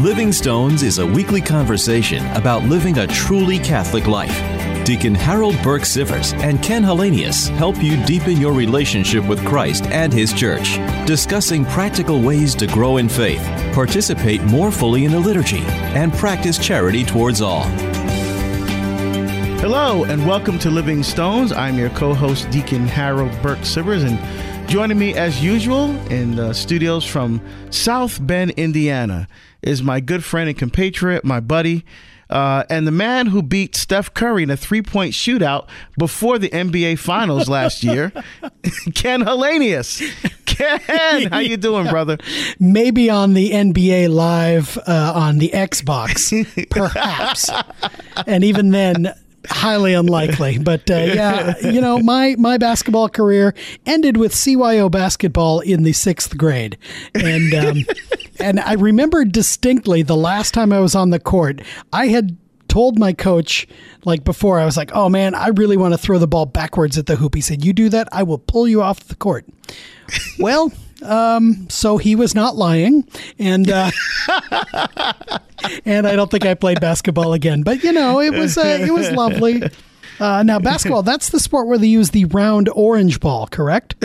Living Stones is a weekly conversation about living a truly Catholic life. Deacon Harold Burke Sivers and Ken Hallenius help you deepen your relationship with Christ and His Church, discussing practical ways to grow in faith, participate more fully in the liturgy, and practice charity towards all. Hello, and welcome to Living Stones. I'm your co host, Deacon Harold Burke Sivers, and joining me as usual in the studios from South Bend, Indiana, is my good friend and compatriot, my buddy, uh, and the man who beat Steph Curry in a three point shootout before the NBA Finals last year, Ken Hallenius. Ken, how you doing, brother? Maybe on the NBA Live uh, on the Xbox, perhaps, and even then, highly unlikely. But uh, yeah, you know, my my basketball career ended with CYO basketball in the sixth grade, and um, and I remember distinctly the last time I was on the court, I had told my coach like before I was like, "Oh man, I really want to throw the ball backwards at the hoop." He said, "You do that, I will pull you off the court." well, um, so he was not lying, and uh, and I don't think I played basketball again. But you know, it was uh, it was lovely. Uh, now, basketball, that's the sport where they use the round orange ball, correct?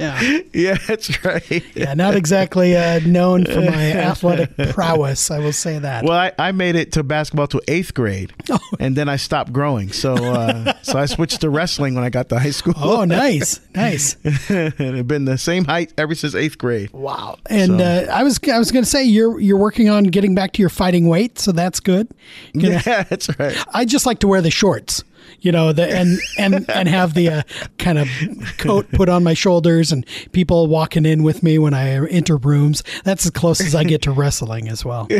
Yeah. Yeah, that's right. yeah, not exactly uh, known for my athletic prowess, I will say that. Well, I, I made it to basketball to eighth grade, oh. and then I stopped growing. So, uh, so I switched to wrestling when I got to high school. Oh, nice, nice. and it's been the same height ever since eighth grade. Wow. And so. uh, I was I was going to say you're you're working on getting back to your fighting weight, so that's good. Gonna, yeah, that's right. I just like to wear the shorts you know, the and and and have the uh, kind of coat put on my shoulders and people walking in with me when I enter rooms. That's as close as I get to wrestling as well.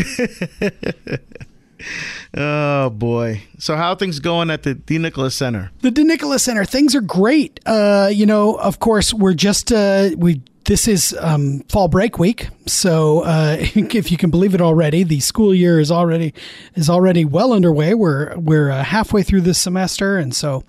oh boy! So how things going at the de Nicola Center? The de Nicola Center, things are great. Uh, you know, of course, we're just uh, we this is um, fall break week, so uh, if you can believe it already, the school year is already is already well underway. We're we're uh, halfway through this semester, and so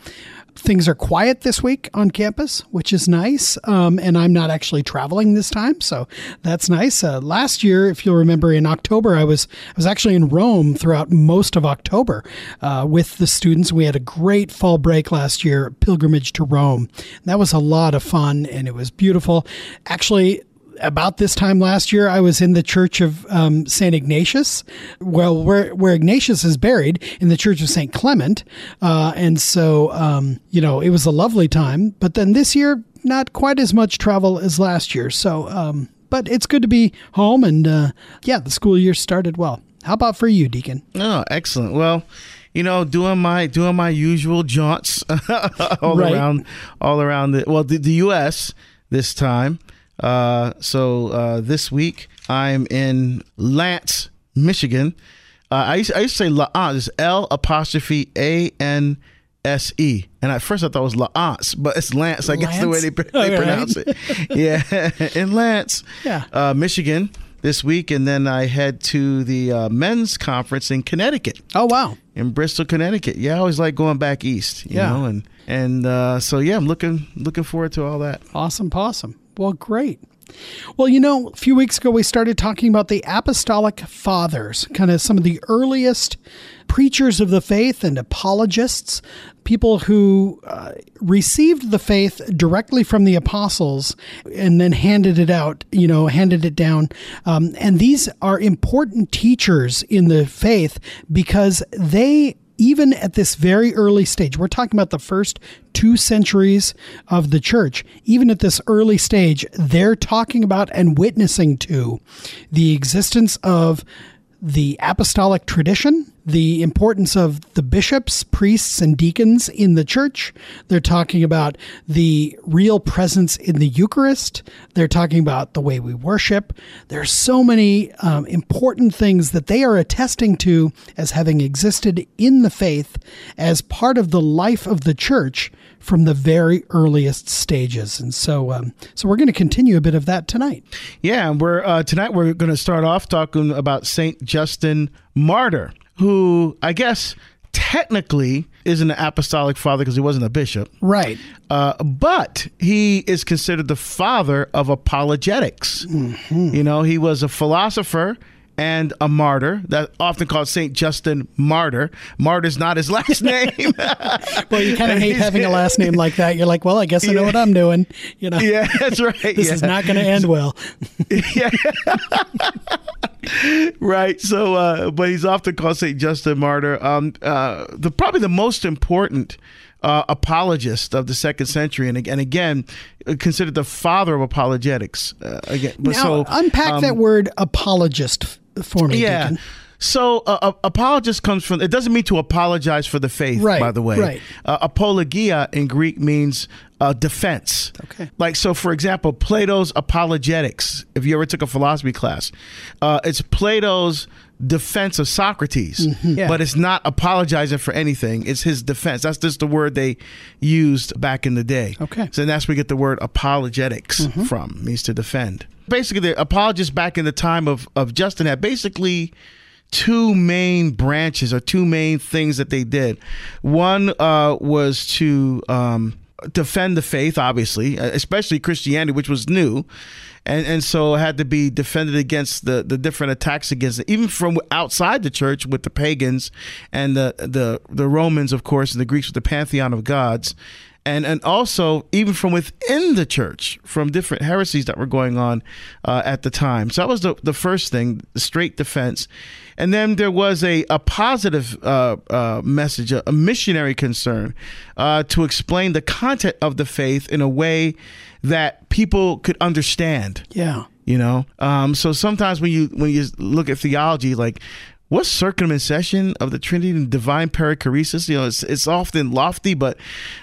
things are quiet this week on campus, which is nice. Um, and I'm not actually traveling this time, so that's nice. Uh, last year, if you'll remember, in October, I was I was actually in Rome throughout most of October uh, with the students. We had a great fall break last year, pilgrimage to Rome. That was a lot of fun, and it was beautiful. Actually, about this time last year, I was in the Church of um, Saint Ignatius, well, where where Ignatius is buried in the Church of Saint Clement, uh, and so um, you know it was a lovely time. But then this year, not quite as much travel as last year. So, um, but it's good to be home, and uh, yeah, the school year started well. How about for you, Deacon? Oh, excellent. Well you know, doing my doing my usual jaunts all right. around all around the well the, the U.S. this time. Uh, so uh, this week I'm in L'Anse, Michigan. Uh, I, used, I used to say La It's L apostrophe A N S E. And at first I thought it was Lance, but it's Lance. I Lance? guess the way they, they pronounce it. Yeah, in Lance, yeah. Uh, Michigan this week, and then I head to the uh, men's conference in Connecticut. Oh wow! In Bristol, Connecticut. Yeah, I always like going back east. yeah, know? and and uh, so yeah, I'm looking looking forward to all that. Awesome, awesome. Well, great. Well, you know, a few weeks ago we started talking about the apostolic fathers, kind of some of the earliest preachers of the faith and apologists, people who uh, received the faith directly from the apostles and then handed it out, you know, handed it down. Um, and these are important teachers in the faith because they even at this very early stage, we're talking about the first two centuries of the church, even at this early stage, they're talking about and witnessing to the existence of the apostolic tradition the importance of the bishops, priests, and deacons in the church. They're talking about the real presence in the Eucharist. They're talking about the way we worship. There are so many um, important things that they are attesting to as having existed in the faith as part of the life of the church from the very earliest stages. And so, um, so we're going to continue a bit of that tonight. Yeah, we're uh, tonight we're going to start off talking about Saint Justin Martyr who I guess technically isn't an apostolic father because he wasn't a bishop. Right. Uh, but he is considered the father of apologetics. Mm-hmm. You know, he was a philosopher and a martyr that often called Saint Justin Martyr. Martyr's not his last name. well, you kind of hate having a last name like that. You're like, well, I guess I know yeah. what I'm doing. You know, yeah, that's right. this yeah. is not going to end well. yeah. Right. So, uh, but he's often called Saint Justin Martyr. Um, uh, the probably the most important uh, apologist of the second century, and, and again, considered the father of apologetics. Uh, again, but now, so unpack um, that word apologist for me. Yeah. Deacon. So, uh, apologist comes from, it doesn't mean to apologize for the faith, right, by the way. Right. Uh, apologia in Greek means uh, defense. Okay. Like, so for example, Plato's Apologetics, if you ever took a philosophy class, uh, it's Plato's defense of Socrates, mm-hmm. yeah. but it's not apologizing for anything. It's his defense. That's just the word they used back in the day. Okay. So that's where we get the word apologetics mm-hmm. from, means to defend. Basically, the apologists back in the time of, of Justin had basically two main branches or two main things that they did. One uh, was to um, defend the faith, obviously, especially Christianity, which was new and and so had to be defended against the the different attacks against it, even from outside the church with the pagans and the the the Romans, of course, and the Greeks with the pantheon of gods. And, and also even from within the church, from different heresies that were going on uh, at the time. So that was the, the first thing, the straight defense. And then there was a, a positive uh, uh, message, a, a, missionary concern uh, to explain the content of the faith in a way that people could understand. Yeah. You know, um, so sometimes when you when you look at theology, like what's circumincession of the Trinity and divine perichoresis? You know, it's, it's often lofty, but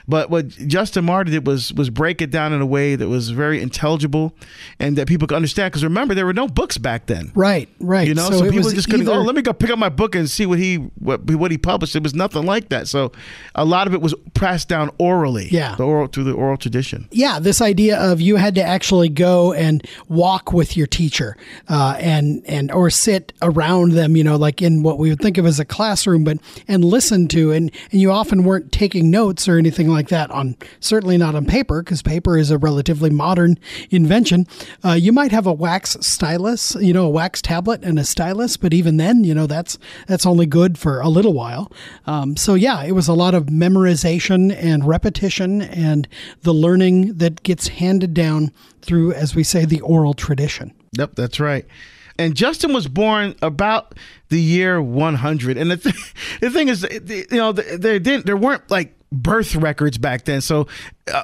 but what Justin Martyr did was was break it down in a way that was very intelligible and that people could understand. Because remember, there were no books back then. Right, right. You know, so, so people just couldn't. Either... Oh, let me go pick up my book and see what he what, what he published. It was nothing like that. So a lot of it was passed down orally. Yeah, the oral through the oral tradition. Yeah, this idea of you had to actually go and walk with your teacher, uh, and and or sit around them. You know, like like in what we would think of as a classroom, but and listen to, and and you often weren't taking notes or anything like that on certainly not on paper because paper is a relatively modern invention. Uh, you might have a wax stylus, you know, a wax tablet and a stylus, but even then, you know, that's that's only good for a little while. Um, so yeah, it was a lot of memorization and repetition and the learning that gets handed down through, as we say, the oral tradition. Yep, that's right and Justin was born about the year 100. And the, th- the thing is, you know, there didn't there weren't like birth records back then. So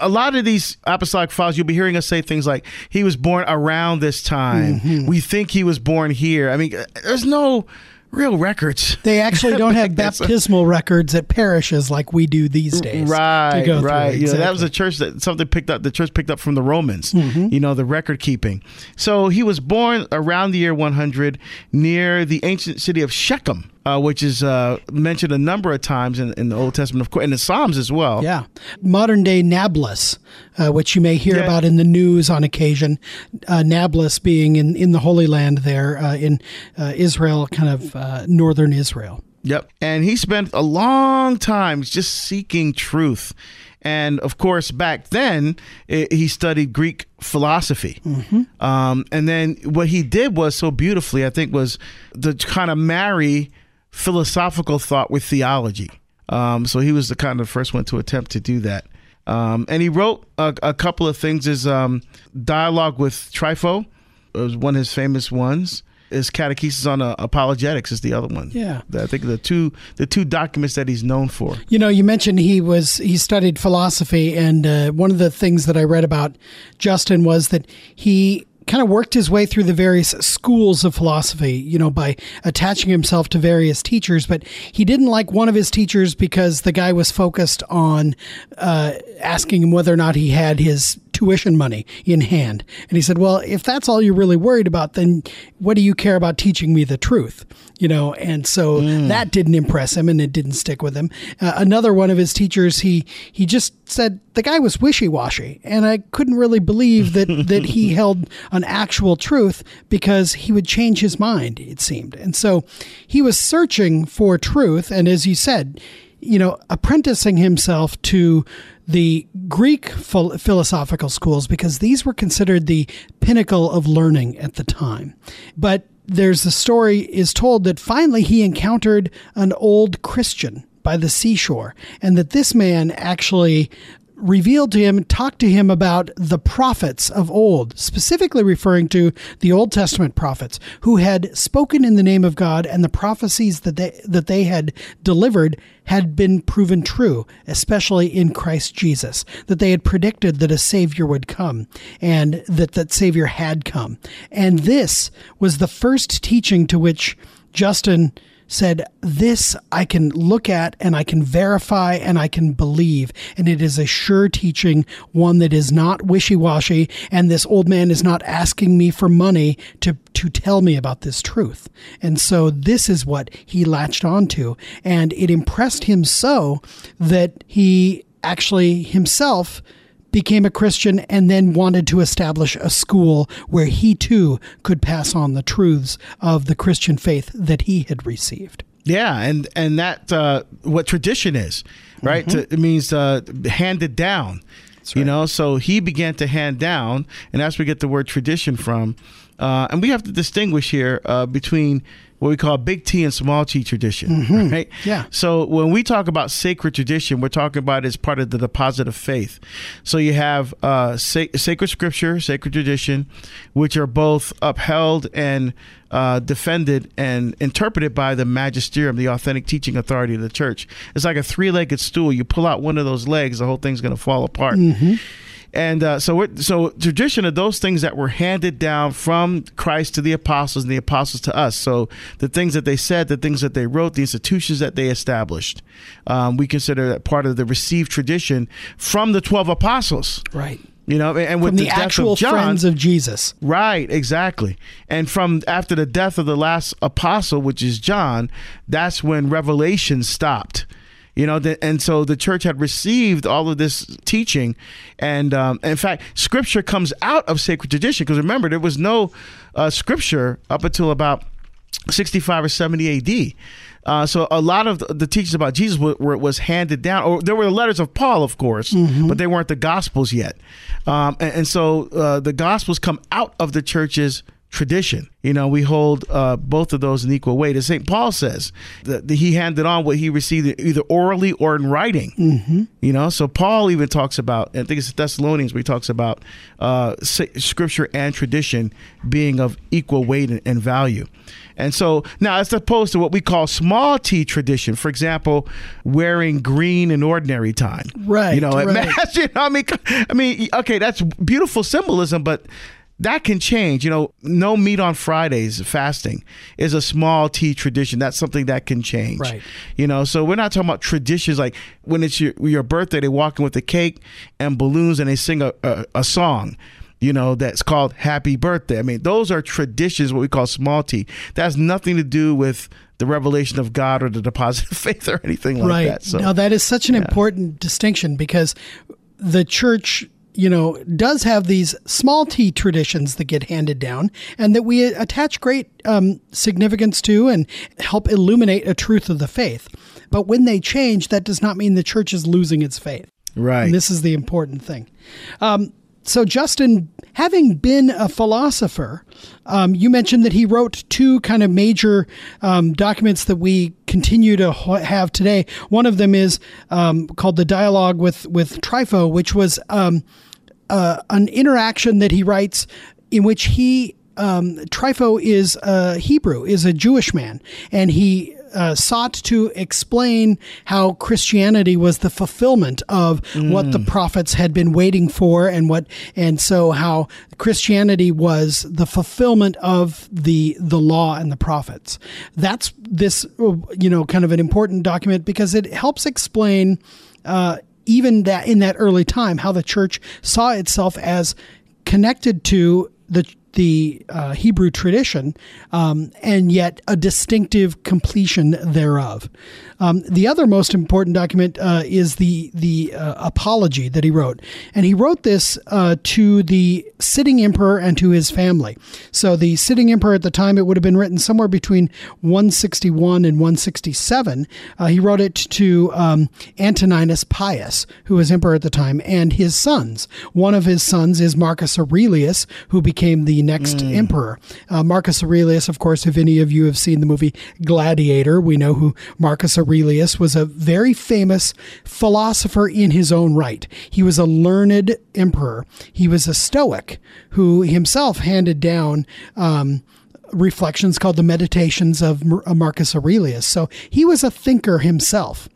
a lot of these apostolic fathers, you'll be hearing us say things like he was born around this time. Mm-hmm. We think he was born here. I mean, there's no real records. They actually don't have baptismal records at parishes like we do these days. Right, right. You know, that was a church that something picked up. The church picked up from the Romans. Mm-hmm. You know, the record keeping. So he was born around the year 100 near the ancient city of Shechem uh, which is uh, mentioned a number of times in, in, the Old Testament, of course, in the Psalms as well. Yeah, modern day Nablus, uh, which you may hear yeah. about in the news on occasion. Uh, Nablus being in in the Holy Land there uh, in uh, Israel, kind of northern Israel. Yep, and he spent a long time just seeking truth. And of course, back then, it, he studied Greek philosophy. Mm-hmm. Um, and then what he did was so beautifully, I think, was to kind of marry philosophical thought with theology. Um, so he was the kind of first one to attempt to do that. Um, and he wrote a, a, couple of things. His um, dialogue with Trypho was one of his famous ones. His catechesis on uh, apologetics is the other one. Yeah, I think the two the two documents that he's known for. You know, you mentioned he was he studied philosophy, and uh, one of the things that I read about Justin was that he kind of worked his way through the various schools of philosophy, you know, by attaching himself to various teachers. But he didn't like one of his teachers because the guy was focused on uh, asking him whether or not he had his tuition money in hand. And he said, Well, if that's all you're really worried about, then what do you care about teaching me the truth? You know, and so mm. that didn't impress him and it didn't stick with him. Uh, another one of his teachers, he he just said the guy was wishy-washy and I couldn't really believe that that he held an actual truth because he would change his mind, it seemed. And so he was searching for truth and as you said, you know, apprenticing himself to the Greek philosophical schools because these were considered the pinnacle of learning at the time. But there's a story is told that finally he encountered an old Christian by the seashore and that this man actually revealed to him, talked to him about the prophets of old, specifically referring to the Old Testament prophets who had spoken in the name of God and the prophecies that they that they had delivered had been proven true, especially in Christ Jesus, that they had predicted that a savior would come and that that savior had come. And this was the first teaching to which Justin said, This I can look at and I can verify and I can believe. And it is a sure teaching, one that is not wishy washy. And this old man is not asking me for money to, to tell me about this truth. And so this is what he latched onto. And it impressed him so that he actually himself became a Christian and then wanted to establish a school where he too could pass on the truths of the Christian faith that he had received. Yeah, and and that uh, what tradition is, right? Mm-hmm. it means uh, handed down. Right. You know, so he began to hand down, and that's where we get the word tradition from. Uh, and we have to distinguish here uh, between what we call big T and small T tradition, mm-hmm. right? Yeah. So when we talk about sacred tradition, we're talking about it as part of the deposit of faith. So you have uh, sa- sacred scripture, sacred tradition, which are both upheld and uh, defended and interpreted by the magisterium, the authentic teaching authority of the church. It's like a three-legged stool. You pull out one of those legs, the whole thing's going to fall apart. Mm-hmm. And uh, so, so tradition of those things that were handed down from Christ to the apostles and the apostles to us. So the things that they said, the things that they wrote, the institutions that they established, um, we consider that part of the received tradition from the twelve apostles. Right. You know, and with from the, the actual of John, friends of Jesus. Right, exactly. And from after the death of the last apostle, which is John, that's when revelation stopped you know the, and so the church had received all of this teaching and um, in fact scripture comes out of sacred tradition because remember there was no uh, scripture up until about 65 or 70 AD uh, so a lot of the teachings about Jesus were, were, was handed down, or there were the letters of Paul, of course, mm-hmm. but they weren't the Gospels yet. Um, and, and, so uh, the Gospels come out of the church's tradition. You know, we hold uh, both of those in equal weight. As St. Paul says, that he handed on what he received either orally or in writing. Mm-hmm. You know, so Paul even talks about, I think it's Thessalonians where he talks about uh, scripture and tradition being of equal weight and, and value. And so now, as opposed to what we call small t tradition, for example, wearing green in ordinary time, right? You know, right. Know, I mean, I mean, okay, that's beautiful symbolism, but that can change. You know, no meat on Fridays, fasting is a small T tradition. That's something that can change. Right. You know, so we're not talking about traditions like when it's your, your birthday, they walk in with a cake and balloons and they sing a, a, a song you know, that's called happy birthday. I mean, those are traditions, what we call small t. That has nothing to do with the revelation of God or the deposit of faith or anything like right. that. So, now, that is such an yeah. important distinction because the church you know, does have these small t traditions that get handed down and that we attach great um, significance to and help illuminate a truth of the faith. But when they change, that does not mean the church is losing its faith. Right. And this is the important thing. Um, so, Justin, having been a philosopher, um, you mentioned that he wrote two kind of major um, documents that we continue to have today. One of them is um, called the Dialogue with with Trypho, which was um, uh, an interaction that he writes in which he um, Trypho is a Hebrew, is a Jewish man, and he uh, sought to explain how Christianity was the fulfillment of mm. what the mm. prophets had been waiting for, and what, and so how Christianity was the fulfillment of the the law and the prophets. That's this, you know, kind of an important document because it helps explain. Uh, even that in that early time, how the church saw itself as connected to the the uh, Hebrew tradition, um, and yet a distinctive completion thereof. Um, the other most important document uh, is the the uh, apology that he wrote, and he wrote this uh, to the sitting emperor and to his family. So the sitting emperor at the time, it would have been written somewhere between 161 and 167. Uh, he wrote it to um, Antoninus Pius, who was emperor at the time, and his sons. One of his sons is Marcus Aurelius, who became the next mm. emperor. Uh, Marcus Aurelius, of course, if any of you have seen the movie Gladiator, we know who Marcus Aurelius was a very famous philosopher in his own right. He was a learned emperor. He was a Stoic who himself handed down. Um, reflections called the Meditations of Marcus Aurelius. So he was a thinker himself.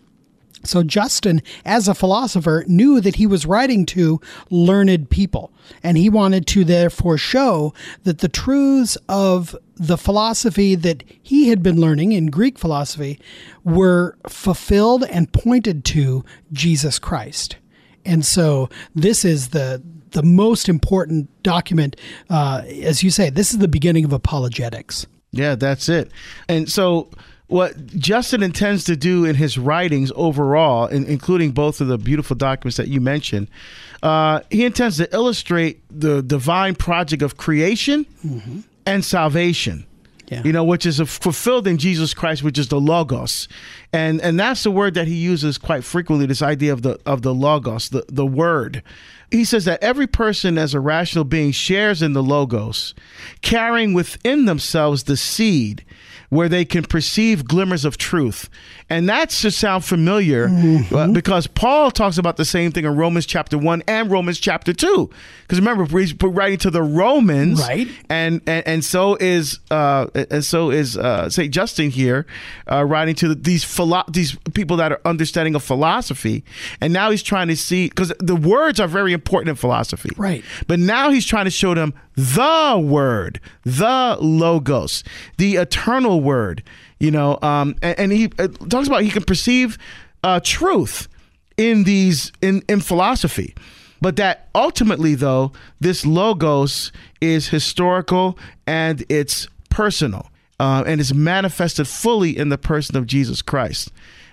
So Justin, as a philosopher, knew that he was writing to learned people, and he wanted to therefore show that the truths of the philosophy that he had been learning in Greek philosophy were fulfilled and pointed to Jesus Christ. And so this is the the most important document, uh, as you say. This is the beginning of apologetics. Yeah, that's it. And so what Justin intends to do in his writings overall, in, including both of the beautiful documents that you mentioned, uh, he intends to illustrate the divine project of creation mm-hmm. and salvation. Yeah. You know, which is fulfilled in Jesus Christ, which is the logos, and and that's the word that he uses quite frequently. This idea of the of the logos, the the word. He says that every person, as a rational being, shares in the logos, carrying within themselves the seed where they can perceive glimmers of truth. And that should sound familiar mm-hmm. Uh, because Paul talks about the same thing in Romans chapter 1 and Romans chapter 2. Because remember, he's writing to the Romans. Right. And and, and so is uh, and so is uh, St. Justin here uh, writing to these philo- these people that are understanding of philosophy. And now he's trying to see, because the words are very important in philosophy. Right. But now he's trying to show them the word, the logos, the eternal word, you know, um, and, and, he talks about he can perceive uh, truth in these in, in philosophy. But that ultimately, though, this logos is historical and it's personal uh, and is manifested fully in the person of Jesus Christ.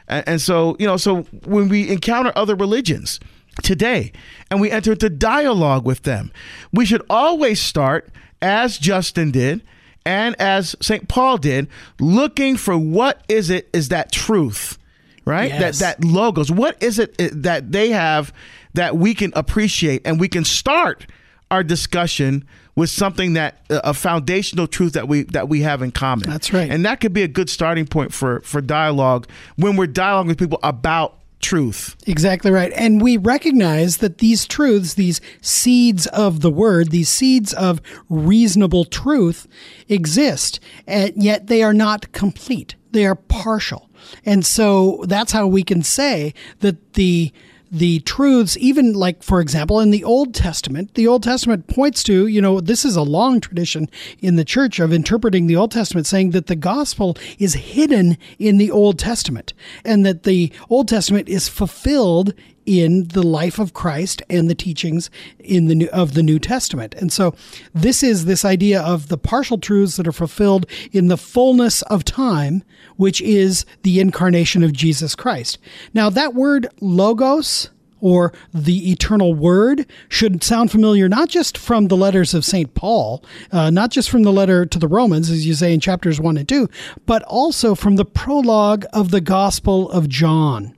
And, and so, you know, so when we encounter other religions, today and we enter into dialogue with them. We should always start, as Justin did and as St. Paul did, looking for what is it is that truth, right? Yes. That that logos. What is it that they have that we can appreciate and we can start our discussion with something that uh, a foundational truth that we that we have in common. That's right. And that could be a good starting point for for dialogue when we're dialoguing with people about truth. Exactly right. And we recognize that these truths, these seeds of the word, these seeds of reasonable truth exist, and yet they are not complete. They are partial. And so that's how we can say that the the truths, even like, for example, in the Old Testament, the Old Testament points to, you know, this is a long tradition in the church of interpreting the Old Testament, saying that the gospel is hidden in the Old Testament and that the Old Testament is fulfilled in the life of Christ and the teachings in the new, of the New Testament. And so this is this idea of the partial truths that are fulfilled in the fullness of time, which is the incarnation of Jesus Christ. Now that word logos or the eternal word should sound familiar not just from the letters of St. Paul, uh, not just from the letter to the Romans, as you say in chapters 1 and 2, but also from the prologue of the Gospel of John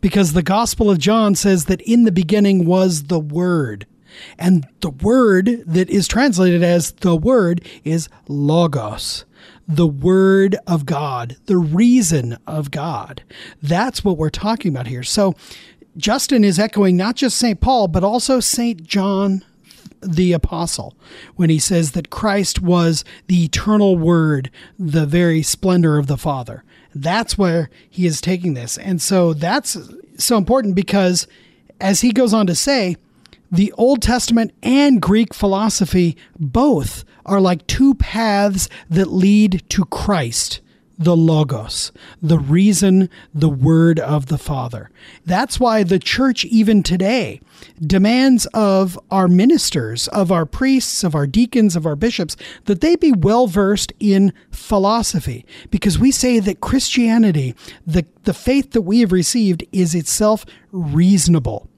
because the Gospel of John says that in the beginning was the Word. And the word that is translated as the word is logos, the word of God, the reason of God. That's what we're talking about here. So Justin is echoing not just St. Paul, but also St. John the apostle when he says that Christ was the eternal word, the very splendor of the Father. That's where he is taking this. And so that's so important because, as he goes on to say, the Old Testament and Greek philosophy both are like two paths that lead to Christ, the Logos, the reason, the Word of the Father. That's why the church, even today, demands of our ministers, of our priests, of our deacons, of our bishops, that they be well versed in philosophy, because we say that Christianity, the, the faith that we have received, is itself reasonable.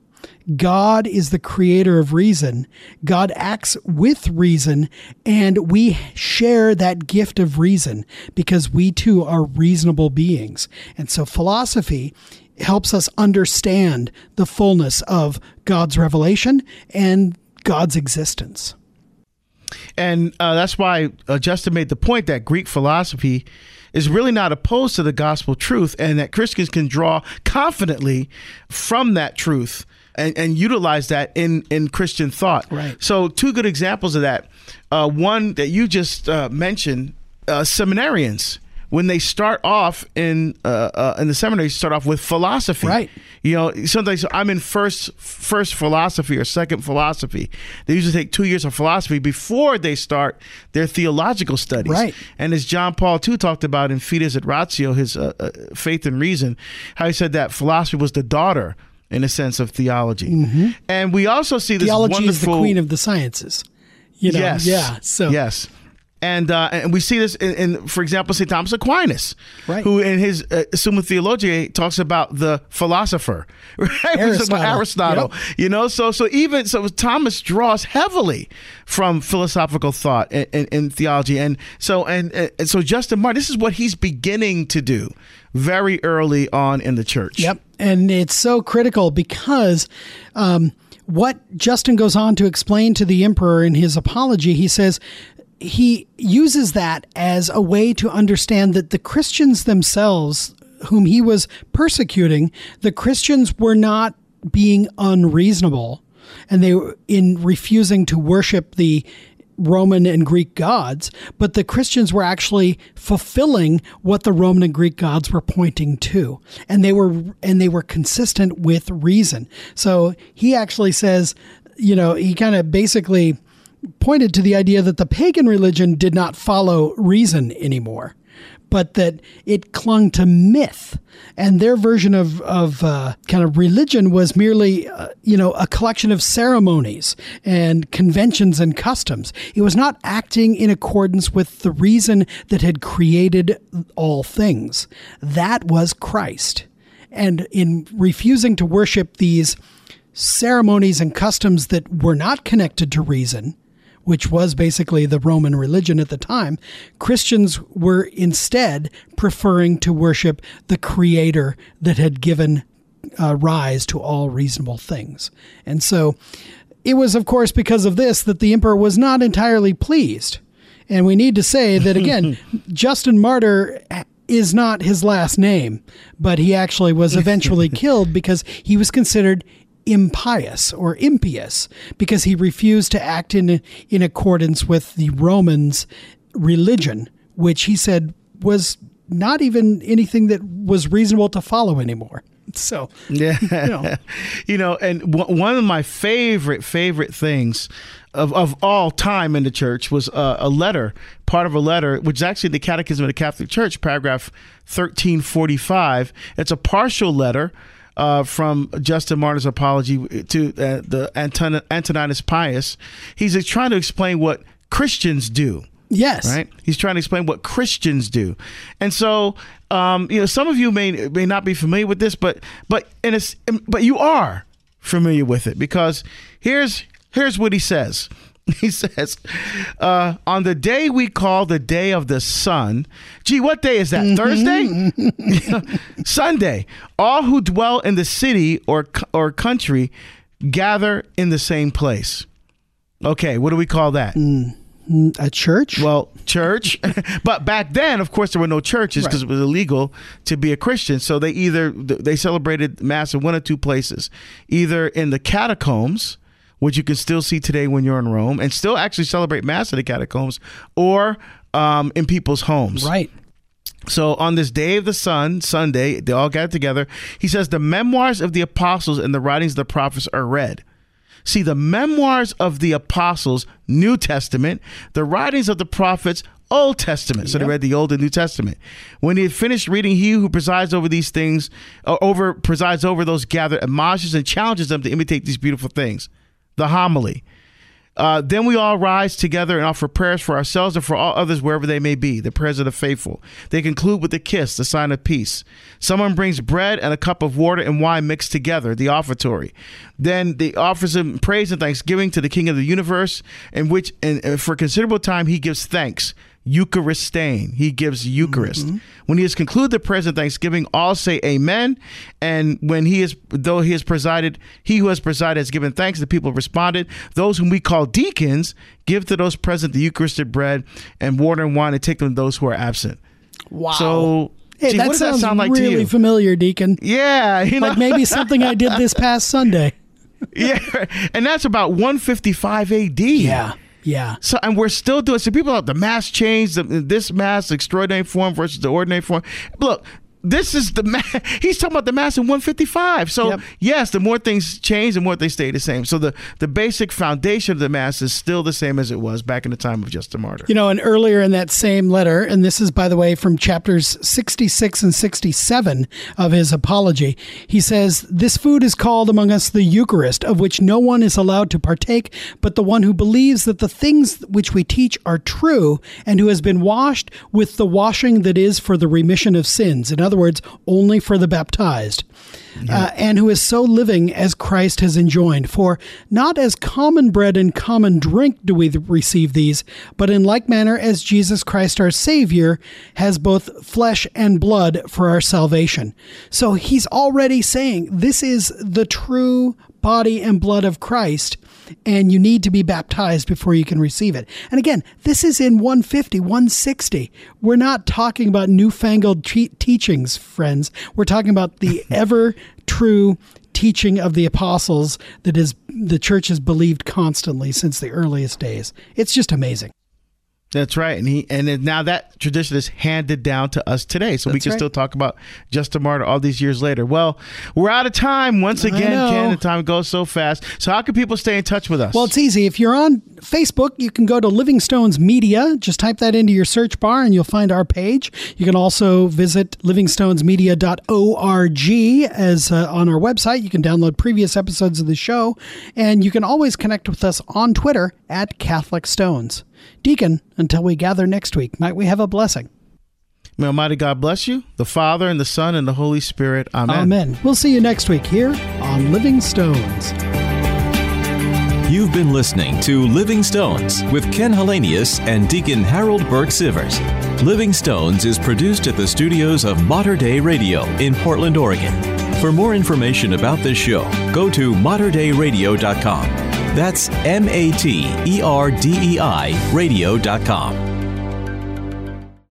God is the creator of reason. God acts with reason, and we share that gift of reason because we too are reasonable beings. And so philosophy helps us understand the fullness of God's revelation and God's existence. And uh, that's why uh, Justin made the point that Greek philosophy is really not opposed to the gospel truth and that Christians can draw confidently from that truth and, and utilize that in, in Christian thought. Right. So, two good examples of that. Uh, one that you just uh, mentioned uh, seminarians when they start off in uh, uh, in the seminary, start off with philosophy. Right. You know, sometimes I'm in first first philosophy or second philosophy. They usually take two years of philosophy before they start their theological studies. Right. And as John Paul II talked about in Fides et Ratio, his uh, uh, faith and reason, how he said that philosophy was the daughter in a sense of theology. Mm-hmm. And we also see this theology wonderful, is the queen of the sciences. You know, yes, yeah. So yes. And, uh, and we see this in, in, for example, St. Thomas Aquinas, right. who in his uh, Summa Theologiae talks about the philosopher, right? Aristotle. Aristotle. Yep. You know, so so even so, Thomas draws heavily from philosophical thought and, and, and theology, and so and, and so Justin Martyr, this is what he's beginning to do very early on in the church. Yep, and it's so critical because. Um, what Justin goes on to explain to the emperor in his apology, he says, he uses that as a way to understand that the Christians themselves, whom he was persecuting, the Christians were not being unreasonable, and they were in refusing to worship the Roman and Greek gods, but the Christians were actually fulfilling what the Roman and Greek gods were pointing to. And they were and they were consistent with reason. So he actually says, you know, he kind of basically pointed to the idea that the pagan religion did not follow reason anymore, but that it clung to myth. And their version of, of uh, kind of religion was merely, uh, you know, a collection of ceremonies and conventions and customs. It was not acting in accordance with the reason that had created all things. That was Christ. And in refusing to worship these ceremonies and customs that were not connected to reason, which was basically the Roman religion at the time, Christians were instead preferring to worship the creator that had given uh, rise to all reasonable things. And so it was, of course, because of this that the emperor was not entirely pleased. And we need to say that, again, Justin Martyr is not his last name, but he actually was eventually killed because he was considered impious or impious because he refused to act in in accordance with the Romans religion which he said was not even anything that was reasonable to follow anymore. So yeah. you know, you know and w- one of my favorite favorite things of, of all time in the church was uh, a letter part of a letter which is actually the catechism of the catholic church paragraph 1345 it's a partial letter uh, from Justin Martyr's apology to uh, the Anton- Antoninus Pius. He's trying to explain what Christians do. Yes. Right. He's trying to explain what Christians do, and so um, you know some of you may may not be familiar with this, but but and it's but you are familiar with it because here's here's what he says. He says, uh, on the day we call the day of the sun, gee, what day is that? Mm-hmm. Thursday? Sunday. All who dwell in the city or, or country gather in the same place. Okay, what do we call that? Mm, a church? Well, church. but back then, of course, there were no churches because right. it was illegal to be a Christian. So they either they celebrated mass in one or two places, either in the catacombs which you can still see today when you're in Rome, and still actually celebrate Mass in the catacombs, or um, in people's homes. Right. So on this day of the sun, Sunday, they all got together. He says the memoirs of the apostles and the writings of the prophets are read. See, the memoirs of the apostles, New Testament, the writings of the prophets, Old Testament. So yep. they read the Old and New Testament. When he had finished reading, he who presides over these things, uh, over presides over those gathered, admonishes and challenges them to imitate these beautiful things. The homily. Uh, then we all rise together and offer prayers for ourselves and for all others wherever they may be, the prayers of the faithful. They conclude with a kiss, the sign of peace. Someone brings bread and a cup of water and wine mixed together, the offertory. Then the offers him praise and thanksgiving to the King of the universe, in which and for a considerable time he gives thanks Eucharistein. He gives Eucharist. Mm-hmm. When he has concluded the of thanksgiving, all say Amen. And when he is, though he has presided, he who has presided has given thanks. The people responded. Those whom we call deacons give to those present the Eucharistic bread and water and wine, and take them to those who are absent. Wow. So. Hey, gee, that sounds that sound like really familiar, Deacon. Yeah, you know? like maybe something I did this past Sunday. yeah, and that's about 155 AD. Yeah. Yeah. So and we're still doing. So people have the mass change, the, this mass extraordinary form versus the ordinary form. Look, this is the ma- he's talking about the mass in 155 so yep. yes the more things change the more they stay the same. So the the basic foundation of the mass is still the same as it was back in the time of Justin Martyr. You know and earlier in that same letter and this is by the way from chapters 66 and 67 of his apology he says this food is called among us the eucharist of which no one is allowed to partake but the one who believes that the things which we teach are true and who has been washed with the washing that is for the remission of sins. In other words, only for the baptized, yeah. uh, and who is so living as Christ has enjoined. For not as common bread and common drink do we receive these, but in like manner as Jesus Christ our Savior has both flesh and blood for our salvation. So he's already saying this is the true body and blood of Christ and you need to be baptized before you can receive it. And again, this is in 150, 160. We're not talking about newfangled te- teachings, friends. We're talking about the ever true teaching of the apostles that is the church has believed constantly since the earliest days. It's just amazing. That's right, and he and now that tradition is handed down to us today, so That's we can right. still talk about Justin Martyr all these years later. Well, we're out of time once again, Ken. The time goes so fast. So how can people stay in touch with us? Well, it's easy. If you're on Facebook, you can go to Living Stones Media. Just type that into your search bar, and you'll find our page. You can also visit livingstonesmedia.org as uh, on our website. You can download previous episodes of the show, and you can always connect with us on Twitter at Catholic Stones. Deacon, until we gather next week, might we have a blessing? May Almighty God bless you, the Father, and the Son, and the Holy Spirit. Amen. Amen. We'll see you next week here on Living Stones. You've been listening to Living Stones with Ken Hallenius and Deacon Harold Burke Sivers. Living Stones is produced at the studios of Mater Dei Radio in Portland, Oregon. For more information about this show, go to materdeiradio.com. That's M A T E R D E I radio.com.